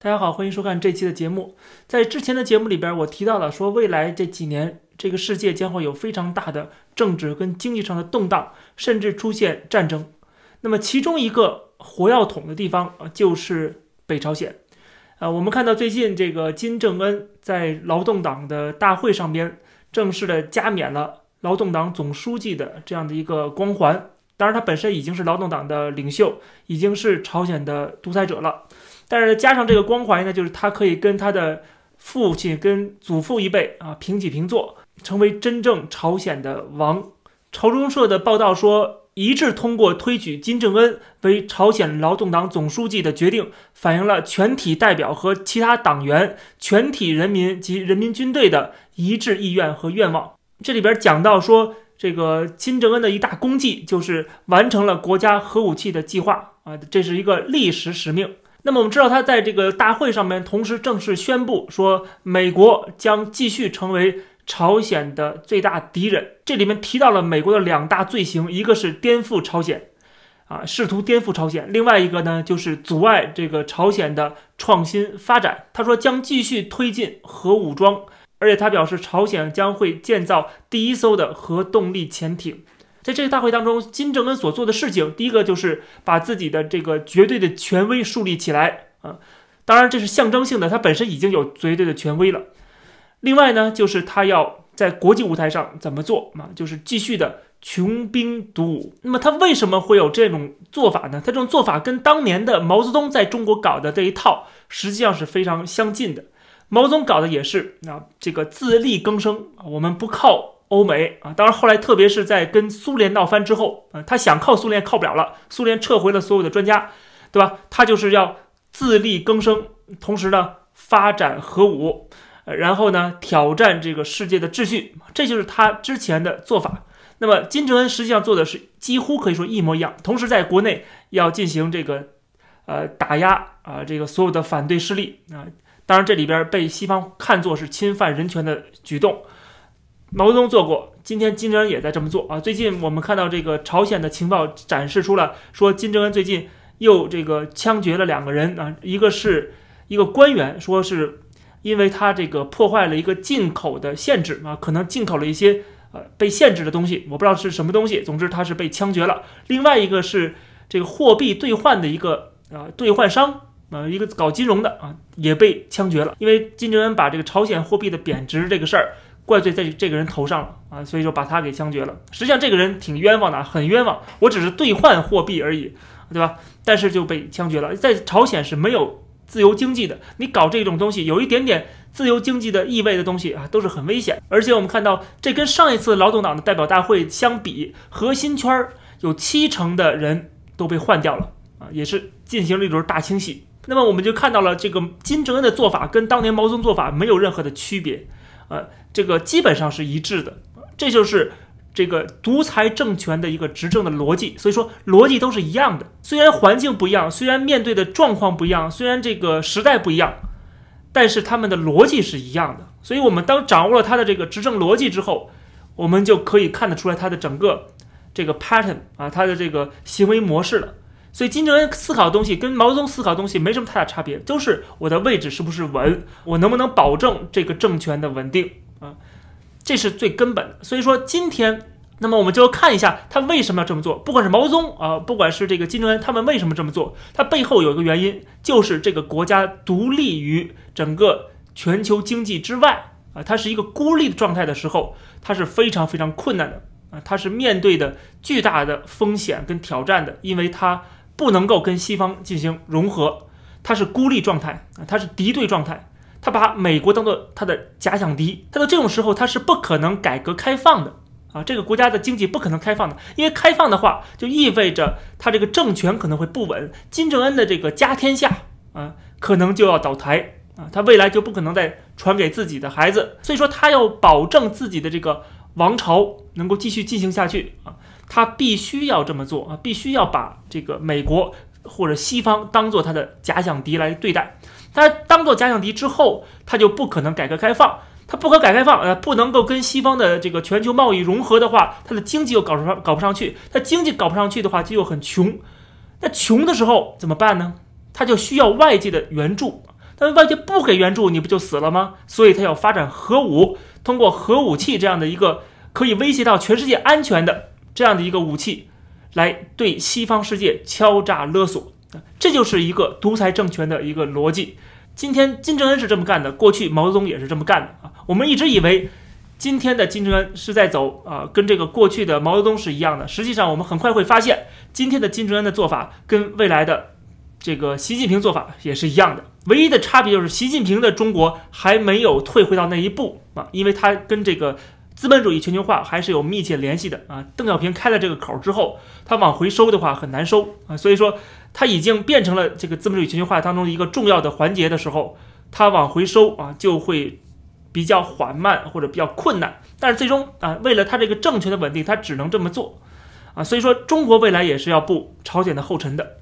大家好，欢迎收看这期的节目。在之前的节目里边，我提到了说，未来这几年这个世界将会有非常大的政治跟经济上的动荡，甚至出现战争。那么其中一个火药桶的地方啊，就是北朝鲜。呃，我们看到最近这个金正恩在劳动党的大会上边正式的加冕了劳动党总书记的这样的一个光环。当然，他本身已经是劳动党的领袖，已经是朝鲜的独裁者了。但是加上这个光环呢，就是他可以跟他的父亲、跟祖父一辈啊平起平坐，成为真正朝鲜的王。朝中社的报道说，一致通过推举金正恩为朝鲜劳动党总书记的决定，反映了全体代表和其他党员、全体人民及人民军队的一致意愿和愿望。这里边讲到说，这个金正恩的一大功绩就是完成了国家核武器的计划啊，这是一个历史使命。那么我们知道，他在这个大会上面同时正式宣布说，美国将继续成为朝鲜的最大敌人。这里面提到了美国的两大罪行，一个是颠覆朝鲜，啊，试图颠覆朝鲜；另外一个呢，就是阻碍这个朝鲜的创新发展。他说将继续推进核武装，而且他表示，朝鲜将会建造第一艘的核动力潜艇。在这个大会当中，金正恩所做的事情，第一个就是把自己的这个绝对的权威树立起来啊，当然这是象征性的，他本身已经有绝对的权威了。另外呢，就是他要在国际舞台上怎么做啊，就是继续的穷兵黩武。那么他为什么会有这种做法呢？他这种做法跟当年的毛泽东在中国搞的这一套实际上是非常相近的。毛泽东搞的也是啊，这个自力更生啊，我们不靠。欧美啊，当然后来，特别是在跟苏联闹翻之后，啊，他想靠苏联靠不了了，苏联撤回了所有的专家，对吧？他就是要自力更生，同时呢，发展核武，呃，然后呢，挑战这个世界的秩序，这就是他之前的做法。那么金正恩实际上做的是几乎可以说一模一样，同时在国内要进行这个呃打压啊，这个所有的反对势力啊，当然这里边被西方看作是侵犯人权的举动。毛泽东做过，今天金正恩也在这么做啊。最近我们看到这个朝鲜的情报展示出了，说金正恩最近又这个枪决了两个人啊，一个是一个官员，说是因为他这个破坏了一个进口的限制啊，可能进口了一些呃被限制的东西，我不知道是什么东西，总之他是被枪决了。另外一个是这个货币兑换的一个啊兑换商啊，一个搞金融的啊也被枪决了，因为金正恩把这个朝鲜货币的贬值这个事儿。怪罪在这个人头上了啊，所以说把他给枪决了。实际上这个人挺冤枉的，很冤枉。我只是兑换货币而已，对吧？但是就被枪决了。在朝鲜是没有自由经济的，你搞这种东西，有一点点自由经济的意味的东西啊，都是很危险。而且我们看到，这跟上一次劳动党的代表大会相比，核心圈儿有七成的人都被换掉了啊，也是进行了一轮大清洗。那么我们就看到了这个金正恩的做法跟当年毛泽东做法没有任何的区别。呃，这个基本上是一致的，这就是这个独裁政权的一个执政的逻辑。所以说，逻辑都是一样的。虽然环境不一样，虽然面对的状况不一样，虽然这个时代不一样，但是他们的逻辑是一样的。所以，我们当掌握了他的这个执政逻辑之后，我们就可以看得出来他的整个这个 pattern 啊，他的这个行为模式了。所以金正恩思考的东西跟毛泽东思考的东西没什么太大差别，都是我的位置是不是稳，我能不能保证这个政权的稳定，这是最根本的。所以说今天，那么我们就要看一下他为什么要这么做。不管是毛泽东啊，不管是这个金正恩，他们为什么这么做？他背后有一个原因，就是这个国家独立于整个全球经济之外啊，它是一个孤立的状态的时候，它是非常非常困难的啊，它是面对的巨大的风险跟挑战的，因为它。不能够跟西方进行融合，它是孤立状态啊，它是敌对状态，他把美国当做他的假想敌，他到这种时候他是不可能改革开放的啊，这个国家的经济不可能开放的，因为开放的话就意味着他这个政权可能会不稳，金正恩的这个家天下啊可能就要倒台啊，他未来就不可能再传给自己的孩子，所以说他要保证自己的这个王朝能够继续进行下去啊。他必须要这么做啊，必须要把这个美国或者西方当做他的假想敌来对待。他当做假想敌之后，他就不可能改革开放。他不可改革开放，呃，不能够跟西方的这个全球贸易融合的话，他的经济又搞上，搞不上去。他经济搞不上去的话，就又很穷。那穷的时候怎么办呢？他就需要外界的援助。但外界不给援助，你不就死了吗？所以他要发展核武，通过核武器这样的一个可以威胁到全世界安全的这样的一个武器，来对西方世界敲诈勒索。这就是一个独裁政权的一个逻辑。今天金正恩是这么干的，过去毛泽东也是这么干的啊。我们一直以为今天的金正恩是在走啊，跟这个过去的毛泽东是一样的。实际上，我们很快会发现，今天的金正恩的做法跟未来的这个习近平做法也是一样的。唯一的差别就是习近平的中国还没有退回到那一步啊，因为他跟这个。资本主义全球化还是有密切联系的啊！邓小平开了这个口之后，他往回收的话很难收啊，所以说它已经变成了这个资本主义全球化当中的一个重要的环节的时候，它往回收啊就会比较缓慢或者比较困难。但是最终啊，为了它这个政权的稳定，它只能这么做啊，所以说中国未来也是要步朝鲜的后尘的。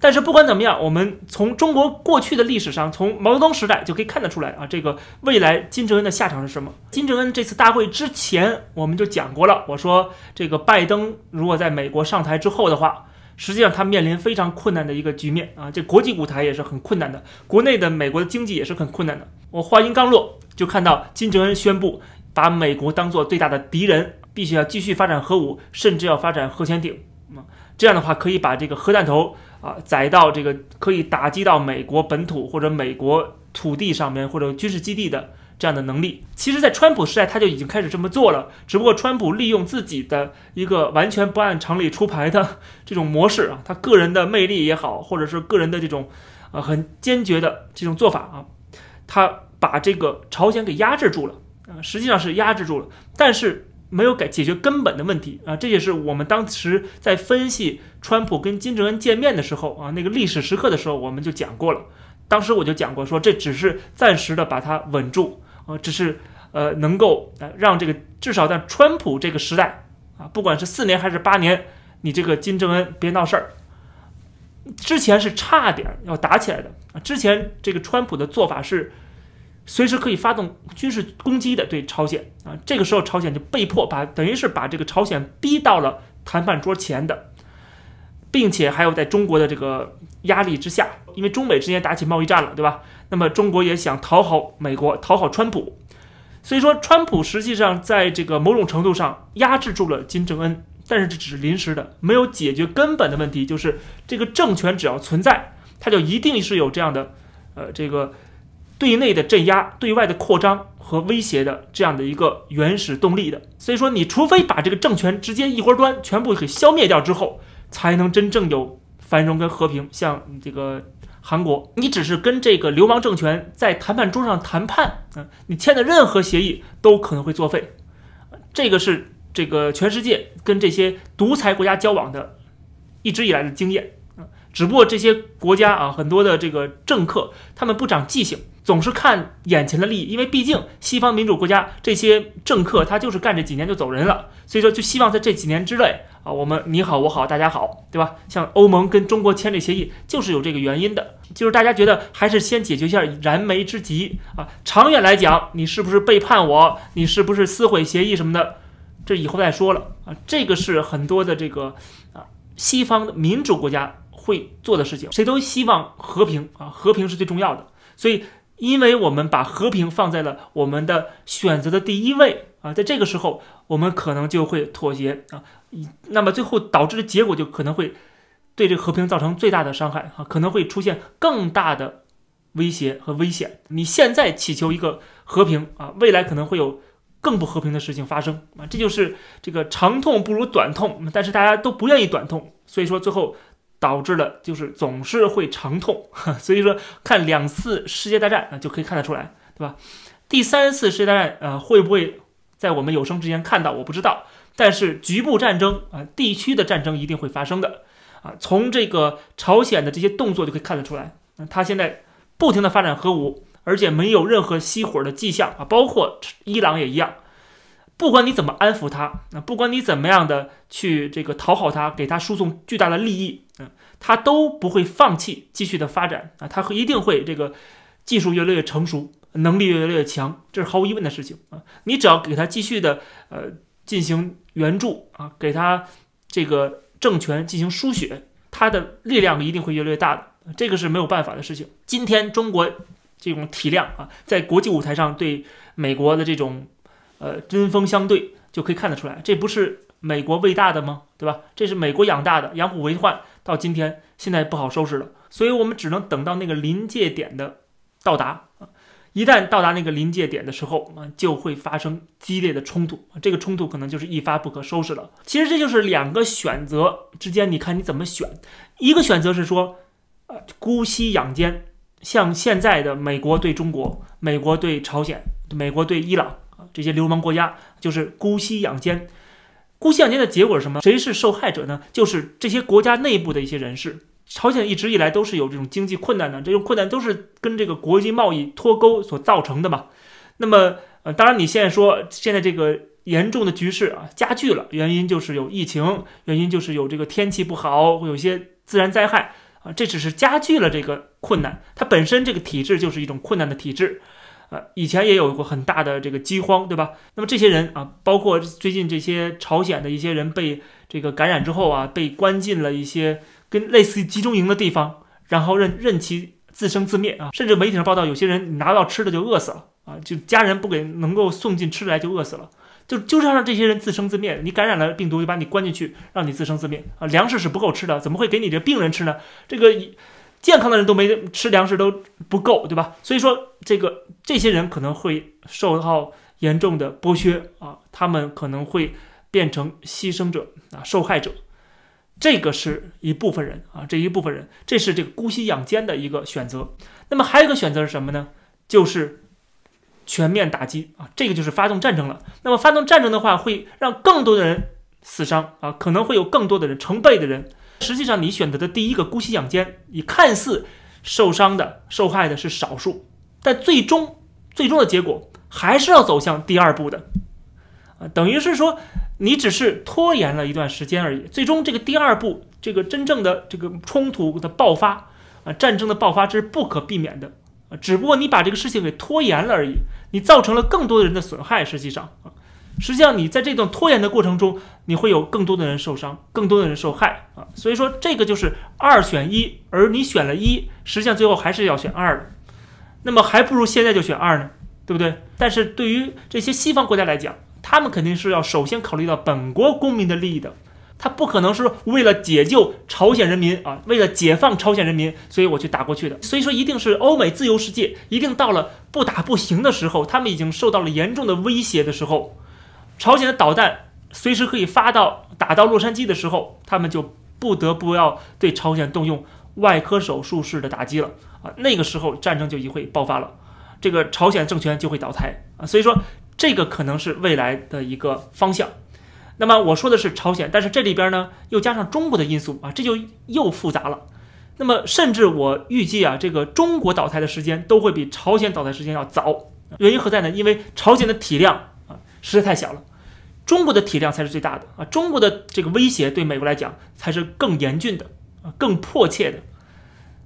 但是不管怎么样，我们从中国过去的历史上，从毛泽东时代就可以看得出来啊，这个未来金正恩的下场是什么？金正恩这次大会之前，我们就讲过了，我说这个拜登如果在美国上台之后的话，实际上他面临非常困难的一个局面啊，这国际舞台也是很困难的，国内的美国的经济也是很困难的。我话音刚落，就看到金正恩宣布把美国当做最大的敌人，必须要继续发展核武，甚至要发展核潜艇啊，这样的话可以把这个核弹头。啊，载到这个可以打击到美国本土或者美国土地上面或者军事基地的这样的能力，其实，在川普时代他就已经开始这么做了。只不过川普利用自己的一个完全不按常理出牌的这种模式啊，他个人的魅力也好，或者是个人的这种啊很坚决的这种做法啊，他把这个朝鲜给压制住了啊，实际上是压制住了，但是。没有改解决根本的问题啊！这也是我们当时在分析川普跟金正恩见面的时候啊，那个历史时刻的时候，我们就讲过了。当时我就讲过，说这只是暂时的把它稳住啊，只是呃能够呃让这个至少在川普这个时代啊，不管是四年还是八年，你这个金正恩别闹事儿。之前是差点要打起来的啊，之前这个川普的做法是。随时可以发动军事攻击的对朝鲜啊，这个时候朝鲜就被迫把等于是把这个朝鲜逼到了谈判桌前的，并且还有在中国的这个压力之下，因为中美之间打起贸易战了，对吧？那么中国也想讨好美国，讨好川普，所以说川普实际上在这个某种程度上压制住了金正恩，但是这只是临时的，没有解决根本的问题，就是这个政权只要存在，它就一定是有这样的，呃，这个。对内的镇压、对外的扩张和威胁的这样的一个原始动力的，所以说，你除非把这个政权直接一锅端全部给消灭掉之后，才能真正有繁荣跟和平。像这个韩国，你只是跟这个流氓政权在谈判桌上谈判，嗯，你签的任何协议都可能会作废。这个是这个全世界跟这些独裁国家交往的一直以来的经验，嗯，只不过这些国家啊，很多的这个政客他们不长记性。总是看眼前的利益，因为毕竟西方民主国家这些政客他就是干这几年就走人了，所以说就希望在这几年之内啊，我们你好我好大家好，对吧？像欧盟跟中国签这协议就是有这个原因的，就是大家觉得还是先解决一下燃眉之急啊。长远来讲，你是不是背叛我？你是不是撕毁协议什么的？这以后再说了啊。这个是很多的这个啊西方民主国家会做的事情，谁都希望和平啊，和平是最重要的，所以。因为我们把和平放在了我们的选择的第一位啊，在这个时候，我们可能就会妥协啊，那么最后导致的结果就可能会对这个和平造成最大的伤害啊，可能会出现更大的威胁和危险。你现在祈求一个和平啊，未来可能会有更不和平的事情发生啊，这就是这个长痛不如短痛，但是大家都不愿意短痛，所以说最后。导致了就是总是会长痛，所以说看两次世界大战啊就可以看得出来，对吧？第三次世界大战呃会不会在我们有生之年看到？我不知道，但是局部战争啊，地区的战争一定会发生的啊。从这个朝鲜的这些动作就可以看得出来，他现在不停的发展核武，而且没有任何熄火的迹象啊，包括伊朗也一样。不管你怎么安抚他，那不管你怎么样的去这个讨好他，给他输送巨大的利益，嗯，他都不会放弃继续的发展啊，他一定会这个技术越来越成熟，能力越来越强，这是毫无疑问的事情啊。你只要给他继续的呃进行援助啊，给他这个政权进行输血，他的力量一定会越来越大的，这个是没有办法的事情。今天中国。这种体量啊，在国际舞台上对美国的这种呃针锋相对，就可以看得出来，这不是美国喂大的吗？对吧？这是美国养大的，养虎为患，到今天现在不好收拾了，所以我们只能等到那个临界点的到达啊。一旦到达那个临界点的时候啊，就会发生激烈的冲突，这个冲突可能就是一发不可收拾了。其实这就是两个选择之间，你看你怎么选。一个选择是说，呃，姑息养奸，像现在的美国对中国、美国对朝鲜、美国对伊朗啊这些流氓国家，就是姑息养奸。姑息养奸的结果是什么？谁是受害者呢？就是这些国家内部的一些人士。朝鲜一直以来都是有这种经济困难的，这种困难都是跟这个国际贸易脱钩所造成的嘛。那么，呃，当然你现在说现在这个严重的局势啊加剧了，原因就是有疫情，原因就是有这个天气不好，会有些自然灾害啊，这只是加剧了这个困难。它本身这个体制就是一种困难的体制，啊，以前也有过很大的这个饥荒，对吧？那么这些人啊，包括最近这些朝鲜的一些人被这个感染之后啊，被关进了一些。跟类似于集中营的地方，然后任任其自生自灭啊！甚至媒体上报道，有些人拿到吃的就饿死了啊！就家人不给能够送进吃的来就饿死了，就就是要让这些人自生自灭。你感染了病毒，就把你关进去，让你自生自灭啊！粮食是不够吃的，怎么会给你这病人吃呢？这个健康的人都没吃粮食都不够，对吧？所以说，这个这些人可能会受到严重的剥削啊！他们可能会变成牺牲者啊，受害者。这个是一部分人啊，这一部分人，这是这个姑息养奸的一个选择。那么还有一个选择是什么呢？就是全面打击啊，这个就是发动战争了。那么发动战争的话，会让更多的人死伤啊，可能会有更多的人成倍的人。实际上，你选择的第一个姑息养奸，你看似受伤的、受害的是少数，但最终最终的结果还是要走向第二步的。啊，等于是说。你只是拖延了一段时间而已，最终这个第二步，这个真正的这个冲突的爆发啊，战争的爆发这是不可避免的。啊，只不过你把这个事情给拖延了而已，你造成了更多的人的损害。实际上。啊，实际上你在这段拖延的过程中，你会有更多的人受伤，更多的人受害。啊，所以说这个就是二选一，而你选了一，实际上最后还是要选二的，那么还不如现在就选二呢，对不对？但是对于这些西方国家来讲，他们肯定是要首先考虑到本国公民的利益的，他不可能是为了解救朝鲜人民啊，为了解放朝鲜人民，所以我去打过去的。所以说，一定是欧美自由世界一定到了不打不行的时候，他们已经受到了严重的威胁的时候，朝鲜的导弹随时可以发到打到洛杉矶的时候，他们就不得不要对朝鲜动用外科手术式的打击了啊，那个时候战争就一会爆发了，这个朝鲜政权就会倒台啊，所以说。这个可能是未来的一个方向。那么我说的是朝鲜，但是这里边呢又加上中国的因素啊，这就又复杂了。那么甚至我预计啊，这个中国倒台的时间都会比朝鲜倒台时间要早。原因何在呢？因为朝鲜的体量啊实在太小了，中国的体量才是最大的啊。中国的这个威胁对美国来讲才是更严峻的啊，更迫切的。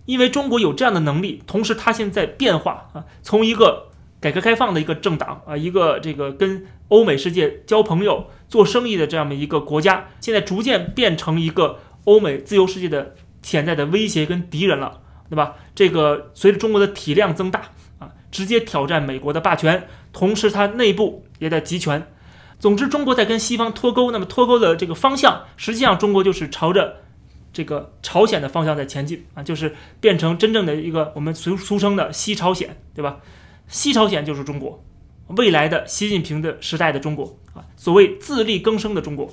因为中国有这样的能力，同时它现在变化啊，从一个。改革开放的一个政党啊，一个这个跟欧美世界交朋友、做生意的这样的一个国家，现在逐渐变成一个欧美自由世界的潜在的威胁跟敌人了，对吧？这个随着中国的体量增大啊，直接挑战美国的霸权，同时它内部也在集权。总之，中国在跟西方脱钩，那么脱钩的这个方向，实际上中国就是朝着这个朝鲜的方向在前进啊，就是变成真正的一个我们俗俗称的西朝鲜，对吧？西朝鲜就是中国，未来的习近平的时代的中国啊，所谓自力更生的中国。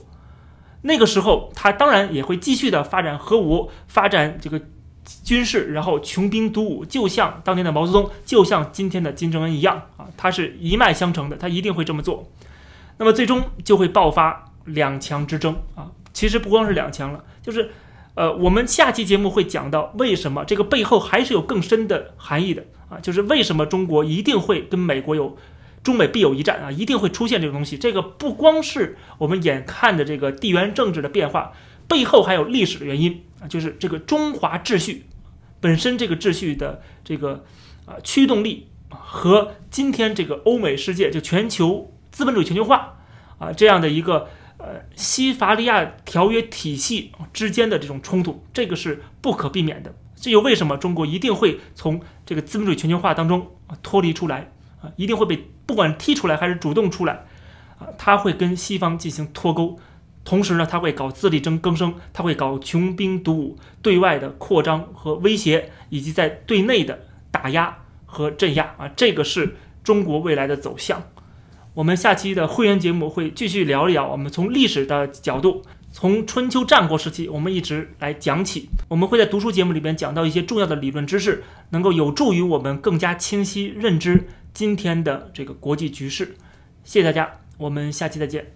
那个时候，他当然也会继续的发展核武，发展这个军事，然后穷兵黩武，就像当年的毛泽东，就像今天的金正恩一样啊，他是一脉相承的，他一定会这么做。那么最终就会爆发两强之争啊，其实不光是两强了，就是。呃，我们下期节目会讲到为什么这个背后还是有更深的含义的啊，就是为什么中国一定会跟美国有中美必有一战啊，一定会出现这个东西。这个不光是我们眼看的这个地缘政治的变化，背后还有历史的原因啊，就是这个中华秩序本身这个秩序的这个啊驱动力和今天这个欧美世界就全球资本主义全球化啊这样的一个。呃，西法利亚条约体系之间的这种冲突，这个是不可避免的。这就为什么中国一定会从这个资本主义全球化当中啊脱离出来啊，一定会被不管踢出来还是主动出来啊，他会跟西方进行脱钩。同时呢，他会搞自力争更生，他会搞穷兵黩武，对外的扩张和威胁，以及在对内的打压和镇压啊，这个是中国未来的走向。我们下期的会员节目会继续聊一聊，我们从历史的角度，从春秋战国时期，我们一直来讲起。我们会在读书节目里边讲到一些重要的理论知识，能够有助于我们更加清晰认知今天的这个国际局势。谢谢大家，我们下期再见。